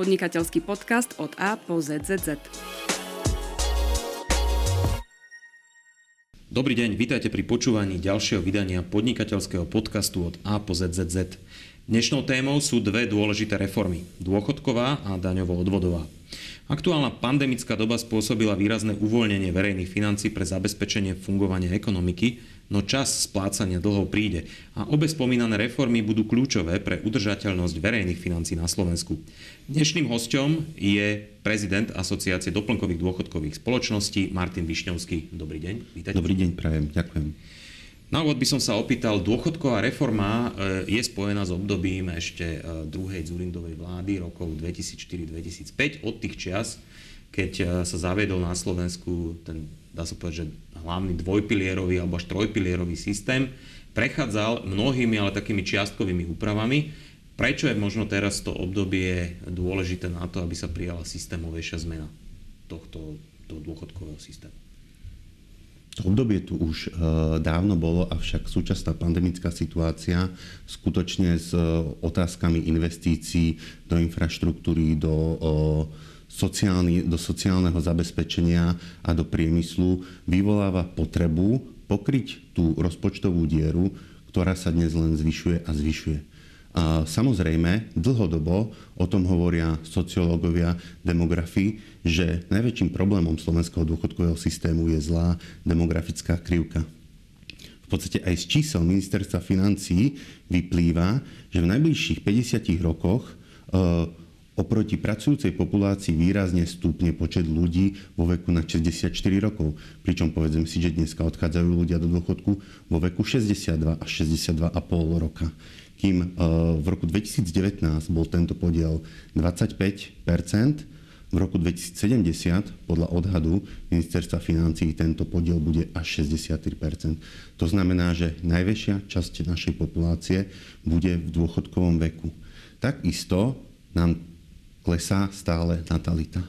podnikateľský podcast od A po ZZZ. Dobrý deň, vítajte pri počúvaní ďalšieho vydania podnikateľského podcastu od A po ZZZ. Dnešnou témou sú dve dôležité reformy, dôchodková a daňovo-odvodová. Aktuálna pandemická doba spôsobila výrazné uvoľnenie verejných financí pre zabezpečenie fungovania ekonomiky, no čas splácania dlhov príde a obe spomínané reformy budú kľúčové pre udržateľnosť verejných financí na Slovensku. Dnešným hostom je prezident Asociácie doplnkových dôchodkových spoločností Martin Višňovský. Dobrý deň. Vítajte. Dobrý deň, prajem. Ďakujem. Na úvod by som sa opýtal, dôchodková reforma e, je spojená s obdobím ešte e, druhej Zurindovej vlády rokov 2004-2005, od tých čias, keď e, sa zaviedol na Slovensku ten, dá sa povedať, že hlavný dvojpilierový alebo až trojpilierový systém, prechádzal mnohými, ale takými čiastkovými úpravami. Prečo je možno teraz to obdobie dôležité na to, aby sa prijala systémovejšia zmena tohto, toho dôchodkového systému? Obdobie tu už e, dávno bolo, avšak súčasná pandemická situácia skutočne s e, otázkami investícií do infraštruktúry, do, sociálny, do sociálneho zabezpečenia a do priemyslu vyvoláva potrebu pokryť tú rozpočtovú dieru, ktorá sa dnes len zvyšuje a zvyšuje. Samozrejme, dlhodobo o tom hovoria sociológovia, demografi, že najväčším problémom slovenského dôchodkového systému je zlá demografická krivka. V podstate aj z čísel ministerstva financí vyplýva, že v najbližších 50 rokoch e, oproti pracujúcej populácii výrazne stúpne počet ľudí vo veku na 64 rokov. Pričom povedzme si, že dneska odchádzajú ľudia do dôchodku vo veku 62 až 62,5 roka kým e, v roku 2019 bol tento podiel 25% v roku 2070 podľa odhadu ministerstva financí tento podiel bude až 63% To znamená, že najväčšia časť našej populácie bude v dôchodkovom veku. Takisto nám klesá stále natalita.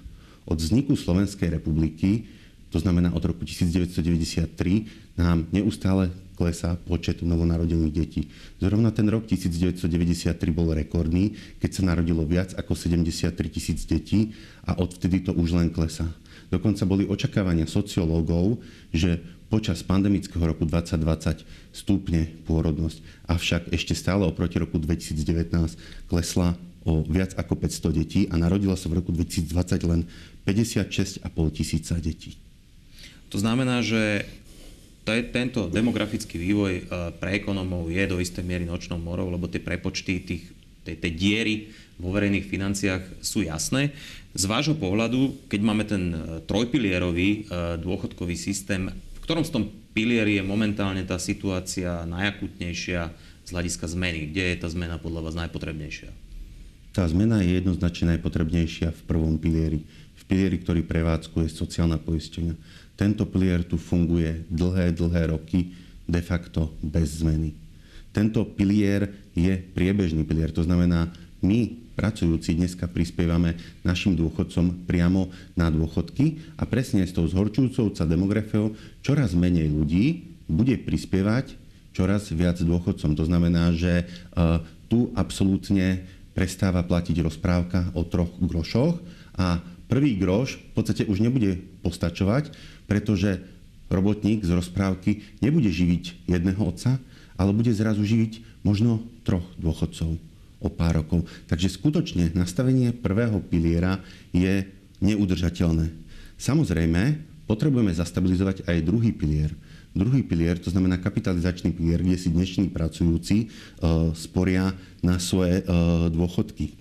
Od vzniku Slovenskej republiky, to znamená od roku 1993, nám neustále klesá počet novonarodených detí. Zrovna ten rok 1993 bol rekordný, keď sa narodilo viac ako 73 tisíc detí a odvtedy to už len klesá. Dokonca boli očakávania sociológov, že počas pandemického roku 2020 stúpne pôrodnosť. Avšak ešte stále oproti roku 2019 klesla o viac ako 500 detí a narodila sa v roku 2020 len 56,5 tisíca detí. To znamená, že tento demografický vývoj e, pre ekonomov je do istej miery nočnou morou, lebo tie prepočty tých, tej, tej diery vo verejných financiách sú jasné. Z vášho pohľadu, keď máme ten e, trojpilierový e, dôchodkový systém, v ktorom z tom pilieri je momentálne tá situácia najakutnejšia z hľadiska zmeny? Kde je tá zmena podľa vás najpotrebnejšia? Tá zmena je jednoznačne najpotrebnejšia v prvom pilieri. V pilieri, ktorý prevádzkuje sociálna poistenia tento pilier tu funguje dlhé, dlhé roky de facto bez zmeny. Tento pilier je priebežný pilier, to znamená, my pracujúci dneska prispievame našim dôchodcom priamo na dôchodky a presne s tou zhorčujúcou sa demografiou čoraz menej ľudí bude prispievať čoraz viac dôchodcom. To znamená, že e, tu absolútne prestáva platiť rozprávka o troch grošoch a prvý groš v podstate už nebude postačovať, pretože robotník z rozprávky nebude živiť jedného otca, ale bude zrazu živiť možno troch dôchodcov o pár rokov. Takže skutočne nastavenie prvého piliera je neudržateľné. Samozrejme, potrebujeme zastabilizovať aj druhý pilier. Druhý pilier, to znamená kapitalizačný pilier, kde si dnešní pracujúci e, sporia na svoje e, dôchodky.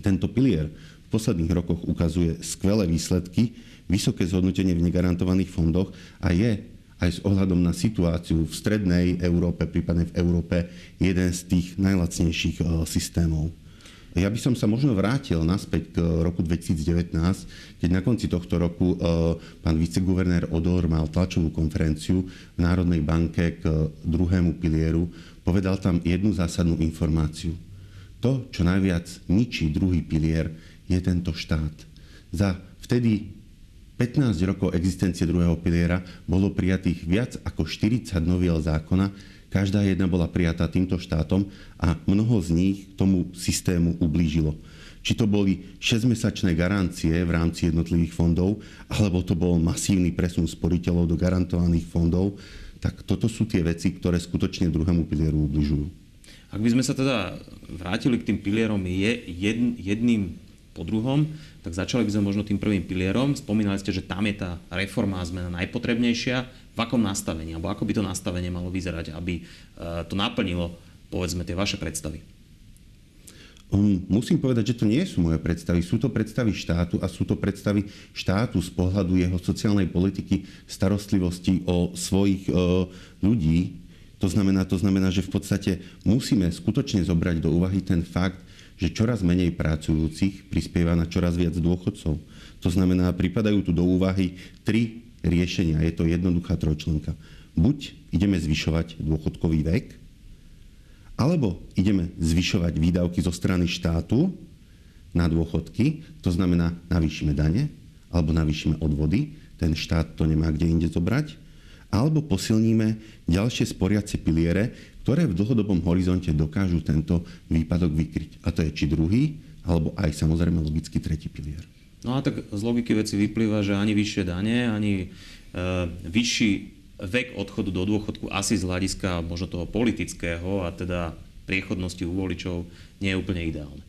Tento pilier v posledných rokoch ukazuje skvelé výsledky, vysoké zhodnotenie v negarantovaných fondoch a je aj s ohľadom na situáciu v strednej Európe, prípadne v Európe, jeden z tých najlacnejších e, systémov. Ja by som sa možno vrátil naspäť k roku 2019, keď na konci tohto roku e, pán viceguvernér Odor mal tlačovú konferenciu v Národnej banke k druhému pilieru. Povedal tam jednu zásadnú informáciu. To, čo najviac ničí druhý pilier, je tento štát. Za vtedy 15 rokov existencie druhého piliera bolo prijatých viac ako 40 noviel zákona, každá jedna bola prijatá týmto štátom a mnoho z nich tomu systému ublížilo. či to boli 6-mesačné garancie v rámci jednotlivých fondov, alebo to bol masívny presun sporiteľov do garantovaných fondov, tak toto sú tie veci, ktoré skutočne druhému pilieru ubližujú. Ak by sme sa teda vrátili k tým pilierom jedným po druhom, tak začali by sme možno tým prvým pilierom. Spomínali ste, že tam je tá reforma a zmena najpotrebnejšia. V akom nastavení, alebo ako by to nastavenie malo vyzerať, aby e, to naplnilo, povedzme, tie vaše predstavy? Um, musím povedať, že to nie sú moje predstavy. Sú to predstavy štátu a sú to predstavy štátu z pohľadu jeho sociálnej politiky, starostlivosti o svojich uh, ľudí. To znamená, to znamená, že v podstate musíme skutočne zobrať do úvahy ten fakt, že čoraz menej pracujúcich prispieva na čoraz viac dôchodcov. To znamená, pripadajú tu do úvahy tri riešenia. Je to jednoduchá trojčlenka. Buď ideme zvyšovať dôchodkový vek, alebo ideme zvyšovať výdavky zo strany štátu na dôchodky, to znamená navýšime dane, alebo navýšime odvody, ten štát to nemá kde inde zobrať, alebo posilníme ďalšie sporiace piliere, ktoré v dlhodobom horizonte dokážu tento výpadok vykryť. A to je či druhý, alebo aj samozrejme logicky tretí pilier. No a tak z logiky veci vyplýva, že ani vyššie dane, ani e, vyšší vek odchodu do dôchodku asi z hľadiska možno toho politického a teda priechodnosti u voličov nie je úplne ideálne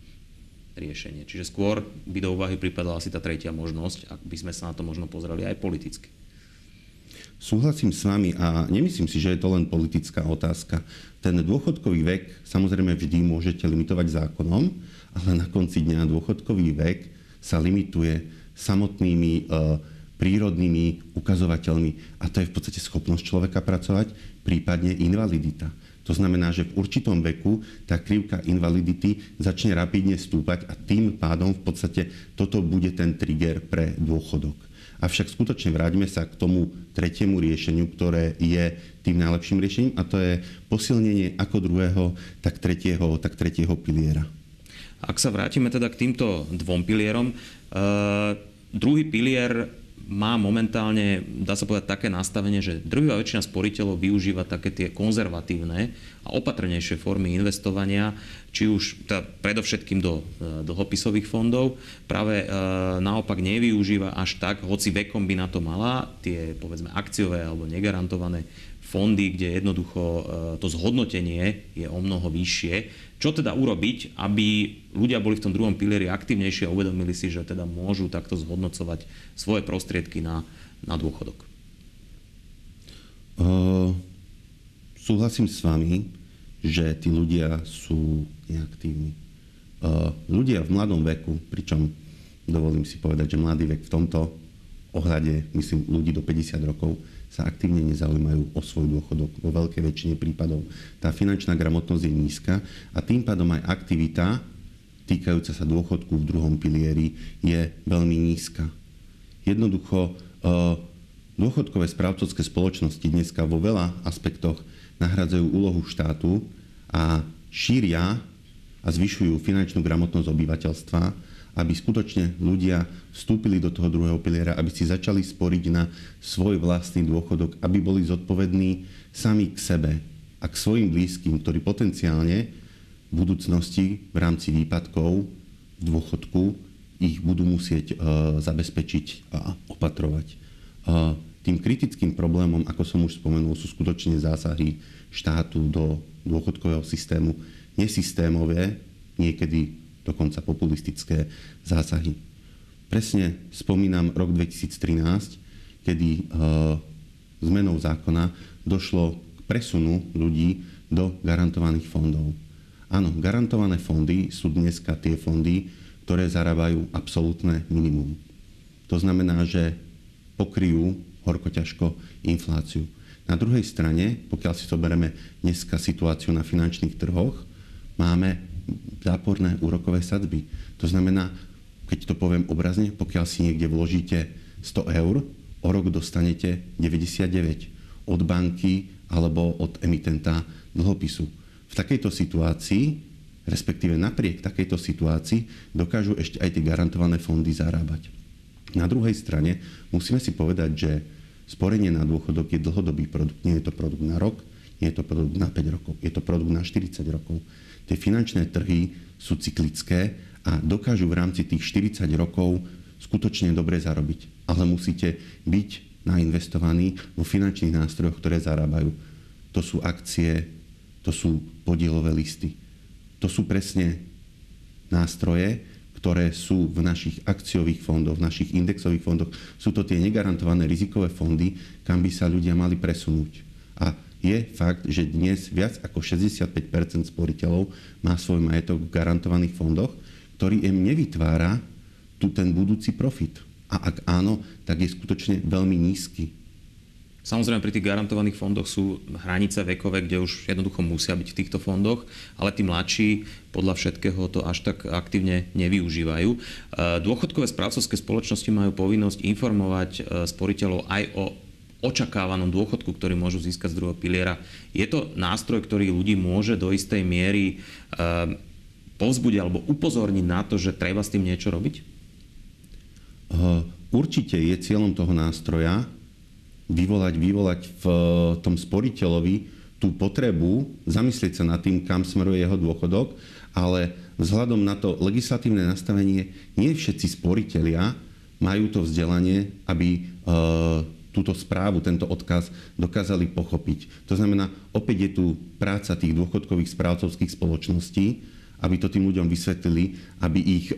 riešenie. Čiže skôr by do úvahy pripadala asi tá tretia možnosť, ak by sme sa na to možno pozreli aj politicky. Súhlasím s vami a nemyslím si, že je to len politická otázka. Ten dôchodkový vek samozrejme vždy môžete limitovať zákonom, ale na konci dňa dôchodkový vek sa limituje samotnými uh, prírodnými ukazovateľmi a to je v podstate schopnosť človeka pracovať, prípadne invalidita. To znamená, že v určitom veku tá krivka invalidity začne rapidne stúpať a tým pádom v podstate toto bude ten trigger pre dôchodok. Avšak skutočne vráťme sa k tomu tretiemu riešeniu, ktoré je tým najlepším riešením a to je posilnenie ako druhého, tak tretieho, tak tretieho piliera. Ak sa vrátime teda k týmto dvom pilierom, uh, druhý pilier má momentálne, dá sa povedať, také nastavenie, že drvivá väčšina sporiteľov využíva také tie konzervatívne a opatrnejšie formy investovania, či už teda predovšetkým do e, dlhopisových fondov. Práve e, naopak nevyužíva až tak, hoci vekom by na to mala, tie povedzme akciové alebo negarantované fondy, kde jednoducho e, to zhodnotenie je o mnoho vyššie. Čo teda urobiť, aby ľudia boli v tom druhom pilieri aktívnejšie a uvedomili si, že teda môžu takto zhodnocovať svoje prostriedky na, na dôchodok? Uh, súhlasím s vami, že tí ľudia sú neaktívni. Uh, ľudia v mladom veku, pričom dovolím si povedať, že mladý vek v tomto ohľade, myslím, ľudí do 50 rokov, sa aktívne nezaujímajú o svoj dôchodok. Vo veľkej väčšine prípadov tá finančná gramotnosť je nízka a tým pádom aj aktivita týkajúca sa dôchodku v druhom pilieri je veľmi nízka. Jednoducho eh, dôchodkové správcovské spoločnosti dneska vo veľa aspektoch nahradzajú úlohu štátu a šíria a zvyšujú finančnú gramotnosť obyvateľstva, aby skutočne ľudia vstúpili do toho druhého piliera, aby si začali sporiť na svoj vlastný dôchodok, aby boli zodpovední sami k sebe a k svojim blízkym, ktorí potenciálne v budúcnosti v rámci výpadkov dôchodku ich budú musieť uh, zabezpečiť a opatrovať. Uh, tým kritickým problémom, ako som už spomenul, sú skutočne zásahy štátu do dôchodkového systému. Nesystémové, niekedy dokonca populistické zásahy. Presne spomínam rok 2013, kedy e, zmenou zákona došlo k presunu ľudí do garantovaných fondov. Áno, garantované fondy sú dneska tie fondy, ktoré zarábajú absolútne minimum. To znamená, že pokryjú horko ťažko infláciu. Na druhej strane, pokiaľ si zoberieme dneska situáciu na finančných trhoch, máme záporné úrokové sadzby. To znamená, keď to poviem obrazne, pokiaľ si niekde vložíte 100 eur, o rok dostanete 99 od banky alebo od emitenta dlhopisu. V takejto situácii, respektíve napriek takejto situácii, dokážu ešte aj tie garantované fondy zarábať. Na druhej strane musíme si povedať, že sporenie na dôchodok je dlhodobý produkt. Nie je to produkt na rok, nie je to produkt na 5 rokov, je to produkt na 40 rokov. Tie finančné trhy sú cyklické a dokážu v rámci tých 40 rokov skutočne dobre zarobiť. Ale musíte byť nainvestovaní vo finančných nástrojoch, ktoré zarábajú. To sú akcie, to sú podielové listy. To sú presne nástroje, ktoré sú v našich akciových fondoch, v našich indexových fondoch. Sú to tie negarantované rizikové fondy, kam by sa ľudia mali presunúť. A je fakt, že dnes viac ako 65% sporiteľov má svoj majetok v garantovaných fondoch, ktorý im nevytvára tu ten budúci profit. A ak áno, tak je skutočne veľmi nízky. Samozrejme, pri tých garantovaných fondoch sú hranice vekové, kde už jednoducho musia byť v týchto fondoch, ale tí mladší podľa všetkého to až tak aktívne nevyužívajú. E, dôchodkové správcovské spoločnosti majú povinnosť informovať e, sporiteľov aj o očakávanom dôchodku, ktorý môžu získať z druhého piliera. Je to nástroj, ktorý ľudí môže do istej miery e, povzbudiť alebo upozorniť na to, že treba s tým niečo robiť? Určite je cieľom toho nástroja vyvolať, vyvolať v tom sporiteľovi tú potrebu zamyslieť sa nad tým, kam smeruje jeho dôchodok, ale vzhľadom na to legislatívne nastavenie nie všetci sporiteľia majú to vzdelanie, aby e, túto správu, tento odkaz dokázali pochopiť. To znamená, opäť je tu práca tých dôchodkových správcovských spoločností, aby to tým ľuďom vysvetlili, aby ich e,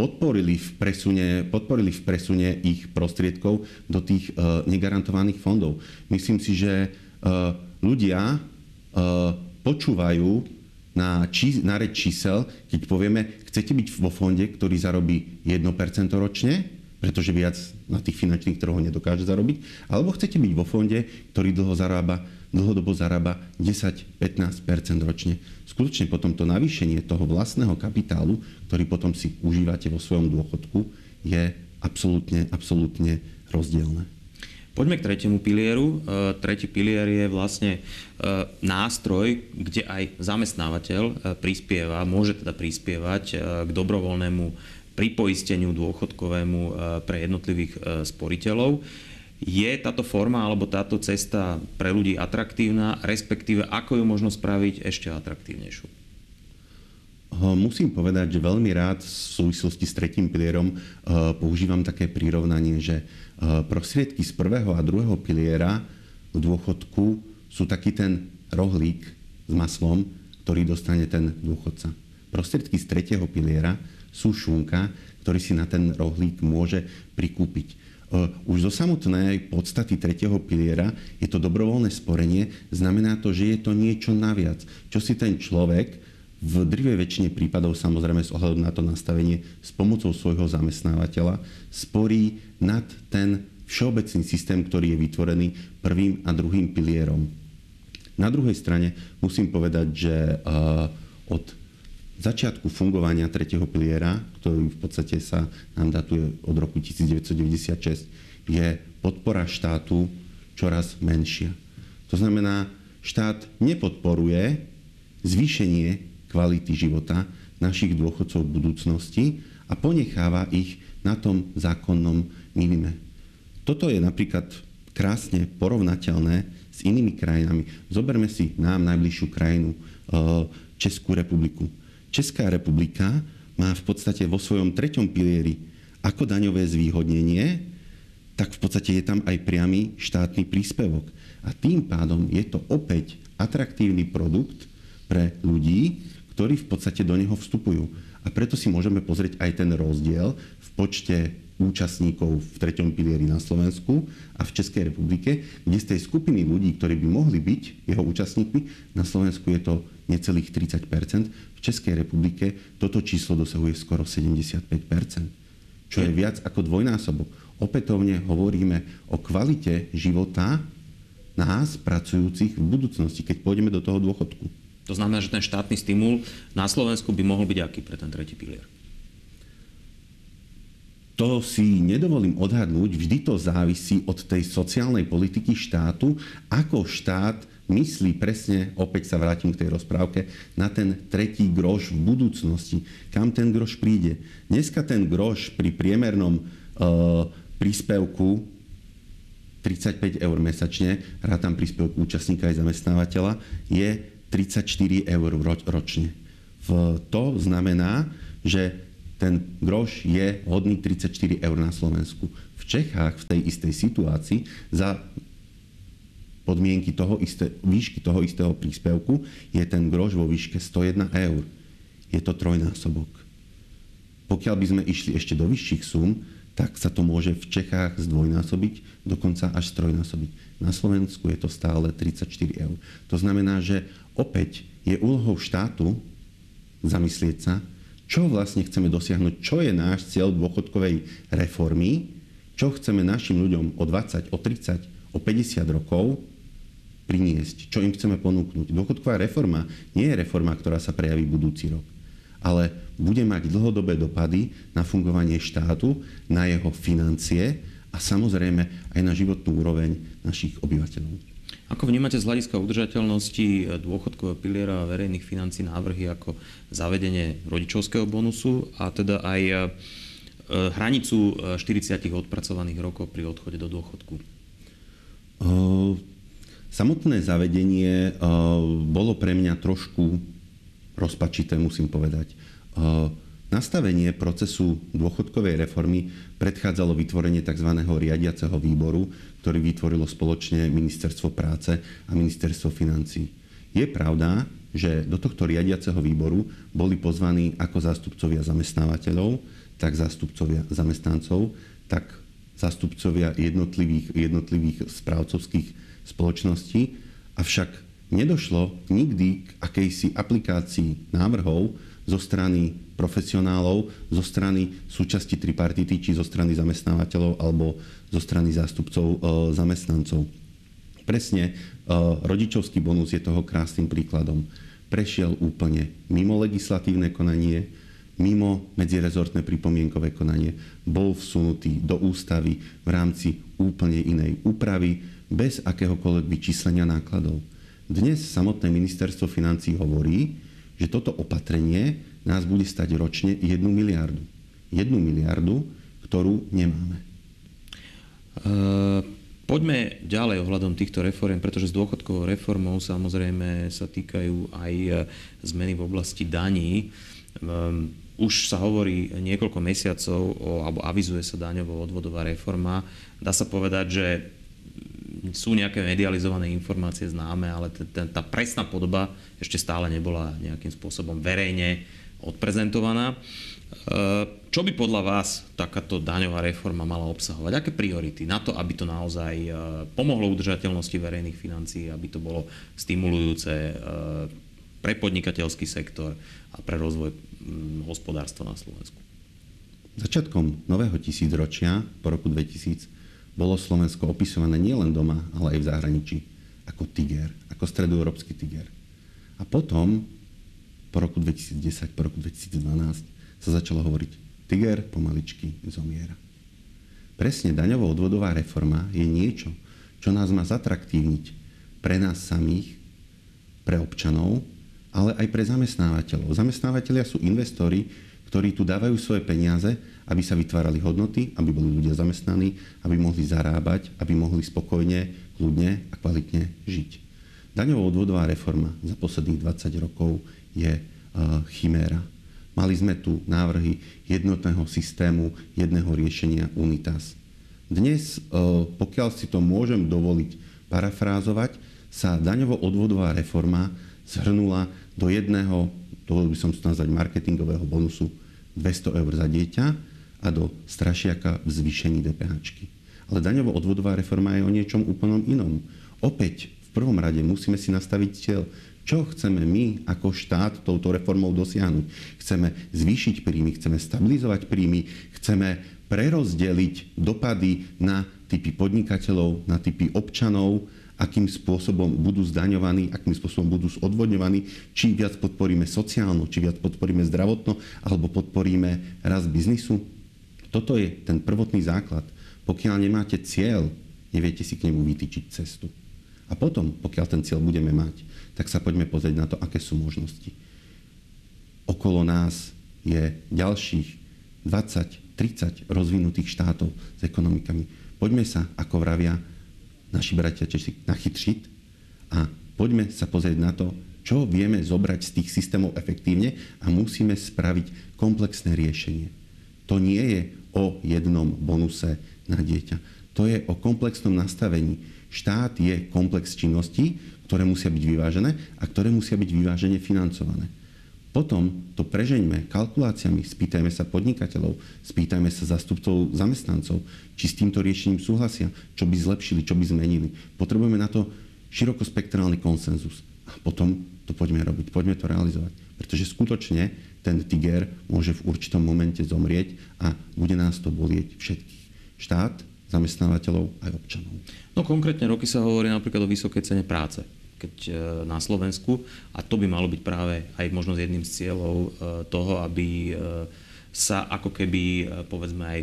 podporili v presune, podporili v presune ich prostriedkov do tých uh, negarantovaných fondov. Myslím si, že uh, ľudia uh, počúvajú na, či, na reč čísel, keď povieme, chcete byť vo fonde, ktorý zarobí 1% ročne, pretože viac na tých finančných trhoch nedokáže zarobiť, alebo chcete byť vo fonde, ktorý dlho zarába dlhodobo zarába 10-15% ročne. Skutočne potom to navýšenie toho vlastného kapitálu, ktorý potom si užívate vo svojom dôchodku, je absolútne, absolútne rozdielne. Poďme k tretiemu pilieru. E, tretí pilier je vlastne e, nástroj, kde aj zamestnávateľ e, prispieva, môže teda prispievať k dobrovoľnému pripoisteniu dôchodkovému pre jednotlivých sporiteľov. Je táto forma alebo táto cesta pre ľudí atraktívna, respektíve ako ju možno spraviť ešte atraktívnejšiu? Musím povedať, že veľmi rád v súvislosti s tretím pilierom používam také prirovnanie, že prostriedky z prvého a druhého piliera v dôchodku sú taký ten rohlík s maslom, ktorý dostane ten dôchodca. Prostriedky z tretieho piliera sú šunka, ktorý si na ten rohlík môže prikúpiť. Eh, už zo samotnej podstaty tretieho piliera je to dobrovoľné sporenie, znamená to, že je to niečo naviac, čo si ten človek v drvej väčšine prípadov, samozrejme s ohľadom na to nastavenie, s pomocou svojho zamestnávateľa sporí nad ten všeobecný systém, ktorý je vytvorený prvým a druhým pilierom. Na druhej strane musím povedať, že eh, od začiatku fungovania tretieho piliera, ktorý v podstate sa nám datuje od roku 1996, je podpora štátu čoraz menšia. To znamená, štát nepodporuje zvýšenie kvality života našich dôchodcov v budúcnosti a ponecháva ich na tom zákonnom minime. Toto je napríklad krásne porovnateľné s inými krajinami. Zoberme si nám najbližšiu krajinu, eh, Českú republiku. Česká republika má v podstate vo svojom treťom pilieri ako daňové zvýhodnenie, tak v podstate je tam aj priamy štátny príspevok. A tým pádom je to opäť atraktívny produkt pre ľudí, ktorí v podstate do neho vstupujú. A preto si môžeme pozrieť aj ten rozdiel v počte účastníkov v treťom pilieri na Slovensku a v Českej republike, kde z tej skupiny ľudí, ktorí by mohli byť jeho účastníkmi, na Slovensku je to necelých 30% v Českej republike toto číslo dosahuje skoro 75% čo je viac ako dvojnásobok. Opätovne hovoríme o kvalite života nás, pracujúcich v budúcnosti, keď pôjdeme do toho dôchodku. To znamená, že ten štátny stimul na Slovensku by mohol byť aký pre ten tretí pilier? To si nedovolím odhadnúť, vždy to závisí od tej sociálnej politiky štátu, ako štát myslí presne, opäť sa vrátim k tej rozprávke, na ten tretí groš v budúcnosti. Kam ten groš príde? Dneska ten groš pri priemernom e, príspevku 35 eur mesačne, rátam príspevok účastníka aj zamestnávateľa, je 34 eur ročne. V, to znamená, že ten groš je hodný 34 eur na Slovensku. V Čechách v tej istej situácii za podmienky toho isté, výšky toho istého príspevku je ten groš vo výške 101 eur. Je to trojnásobok. Pokiaľ by sme išli ešte do vyšších sum, tak sa to môže v Čechách zdvojnásobiť, dokonca až strojnásobiť. Na Slovensku je to stále 34 eur. To znamená, že opäť je úlohou štátu zamyslieť sa, čo vlastne chceme dosiahnuť, čo je náš cieľ dôchodkovej reformy, čo chceme našim ľuďom o 20, o 30, o 50 rokov priniesť, čo im chceme ponúknuť. Dôchodková reforma nie je reforma, ktorá sa prejaví budúci rok, ale bude mať dlhodobé dopady na fungovanie štátu, na jeho financie a samozrejme aj na životnú úroveň našich obyvateľov. Ako vnímate z hľadiska udržateľnosti dôchodkového piliera a verejných financí návrhy ako zavedenie rodičovského bonusu a teda aj e, hranicu 40 odpracovaných rokov pri odchode do dôchodku? Samotné zavedenie bolo pre mňa trošku rozpačité, musím povedať. Nastavenie procesu dôchodkovej reformy predchádzalo vytvorenie tzv. riadiaceho výboru, ktorý vytvorilo spoločne Ministerstvo práce a Ministerstvo financí. Je pravda, že do tohto riadiaceho výboru boli pozvaní ako zástupcovia zamestnávateľov, tak zástupcovia zamestnancov, tak zástupcovia jednotlivých, jednotlivých správcovských spoločnosti, avšak nedošlo nikdy k akejsi aplikácii návrhov zo strany profesionálov, zo strany súčasti tripartity, či zo strany zamestnávateľov alebo zo strany zástupcov e, zamestnancov. Presne e, rodičovský bonus je toho krásnym príkladom. Prešiel úplne mimo legislatívne konanie, mimo medzirezortné pripomienkové konanie, bol vsunutý do ústavy v rámci úplne inej úpravy, bez akéhokoľvek vyčíslenia nákladov. Dnes samotné ministerstvo financí hovorí, že toto opatrenie nás bude stať ročne 1 miliardu. 1 miliardu, ktorú nemáme. Uh, poďme ďalej ohľadom týchto reform, pretože s dôchodkovou reformou samozrejme sa týkajú aj e, zmeny v oblasti daní. Um, už sa hovorí niekoľko mesiacov, o, alebo avizuje sa daňovo odvodová reforma. Dá sa povedať, že sú nejaké medializované informácie známe, ale tá presná podoba ešte stále nebola nejakým spôsobom verejne odprezentovaná. E, čo by podľa vás takáto daňová reforma mala obsahovať? Aké priority na to, aby to naozaj e, pomohlo udržateľnosti verejných financií, aby to bolo stimulujúce e, pre podnikateľský sektor a pre rozvoj hospodárstva na Slovensku? Začiatkom nového tisícročia po roku 2000 bolo Slovensko opisované nielen doma, ale aj v zahraničí ako tiger, ako stredoeurópsky tiger. A potom, po roku 2010, po roku 2012, sa začalo hovoriť, tiger pomaličky zomiera. Presne daňovo-odvodová reforma je niečo, čo nás má zatraktívniť pre nás samých, pre občanov, ale aj pre zamestnávateľov. Zamestnávateľia sú investori, ktorí tu dávajú svoje peniaze, aby sa vytvárali hodnoty, aby boli ľudia zamestnaní, aby mohli zarábať, aby mohli spokojne, kľudne a kvalitne žiť. Daňovo-odvodová reforma za posledných 20 rokov je uh, chiméra. Mali sme tu návrhy jednotného systému, jedného riešenia Unitas. Dnes, uh, pokiaľ si to môžem dovoliť parafrázovať, sa daňovo-odvodová reforma zhrnula do jedného, dovolil by som to nazvať marketingového bonusu 200 eur za dieťa a do strašiaka v zvýšení DPH. Ale daňovo-odvodová reforma je o niečom úplnom inom. Opäť v prvom rade musíme si nastaviť cieľ, čo chceme my ako štát touto reformou dosiahnuť. Chceme zvýšiť príjmy, chceme stabilizovať príjmy, chceme prerozdeliť dopady na typy podnikateľov, na typy občanov, akým spôsobom budú zdaňovaní, akým spôsobom budú odvodňovaní, či viac podporíme sociálno, či viac podporíme zdravotno, alebo podporíme rast biznisu. Toto je ten prvotný základ. Pokiaľ nemáte cieľ, neviete si k nemu vytýčiť cestu. A potom, pokiaľ ten cieľ budeme mať, tak sa poďme pozrieť na to, aké sú možnosti. Okolo nás je ďalších 20, 30 rozvinutých štátov s ekonomikami. Poďme sa, ako vravia, naši bratia Češi nachytriť a poďme sa pozrieť na to, čo vieme zobrať z tých systémov efektívne a musíme spraviť komplexné riešenie. To nie je o jednom bonuse na dieťa. To je o komplexnom nastavení. Štát je komplex činností, ktoré musia byť vyvážené a ktoré musia byť vyvážene financované. Potom to prežeňme kalkuláciami, spýtajme sa podnikateľov, spýtajme sa zastupcov zamestnancov, či s týmto riešením súhlasia, čo by zlepšili, čo by zmenili. Potrebujeme na to širokospektrálny konsenzus. A potom to poďme robiť, poďme to realizovať. Pretože skutočne ten tiger môže v určitom momente zomrieť a bude nás to bolieť všetkých. Štát, zamestnávateľov aj občanov. No konkrétne roky sa hovorí napríklad o vysokej cene práce keď e, na Slovensku a to by malo byť práve aj možno jedným z cieľov e, toho, aby e, sa ako keby povedzme aj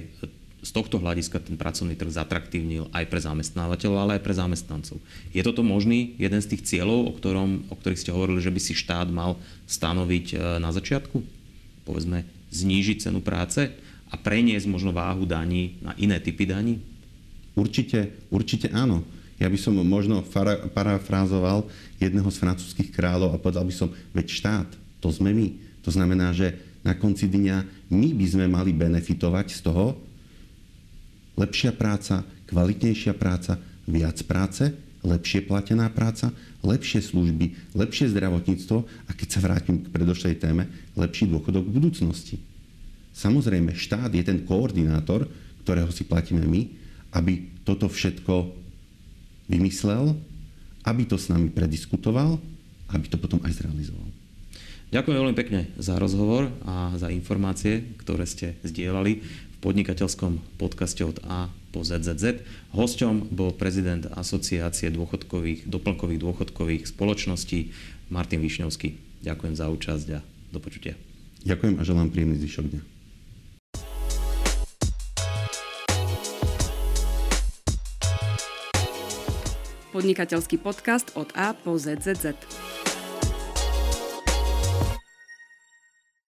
z tohto hľadiska ten pracovný trh zatraktívnil aj pre zamestnávateľov, ale aj pre zamestnancov. Je toto možný jeden z tých cieľov, o, ktorom, o ktorých ste hovorili, že by si štát mal stanoviť na začiatku? Povedzme, znížiť cenu práce a preniesť možno váhu daní na iné typy daní? Určite, určite áno. Ja by som možno parafrázoval jedného z francúzských kráľov a povedal by som, veď štát, to sme my. To znamená, že na konci dňa my by sme mali benefitovať z toho, lepšia práca, kvalitnejšia práca, viac práce, lepšie platená práca, lepšie služby, lepšie zdravotníctvo a keď sa vrátim k predošlej téme, lepší dôchodok v budúcnosti. Samozrejme, štát je ten koordinátor, ktorého si platíme my, aby toto všetko vymyslel, aby to s nami prediskutoval, aby to potom aj zrealizoval. Ďakujem veľmi pekne za rozhovor a za informácie, ktoré ste zdieľali v podnikateľskom podcaste od A po ZZZ. Hosťom bol prezident Asociácie dôchodkových, doplnkových dôchodkových spoločností Martin Višňovský. Ďakujem za účasť a do počutia. Ďakujem a želám príjemný zvyšok dňa. Podnikateľský podcast od A po ZZZ.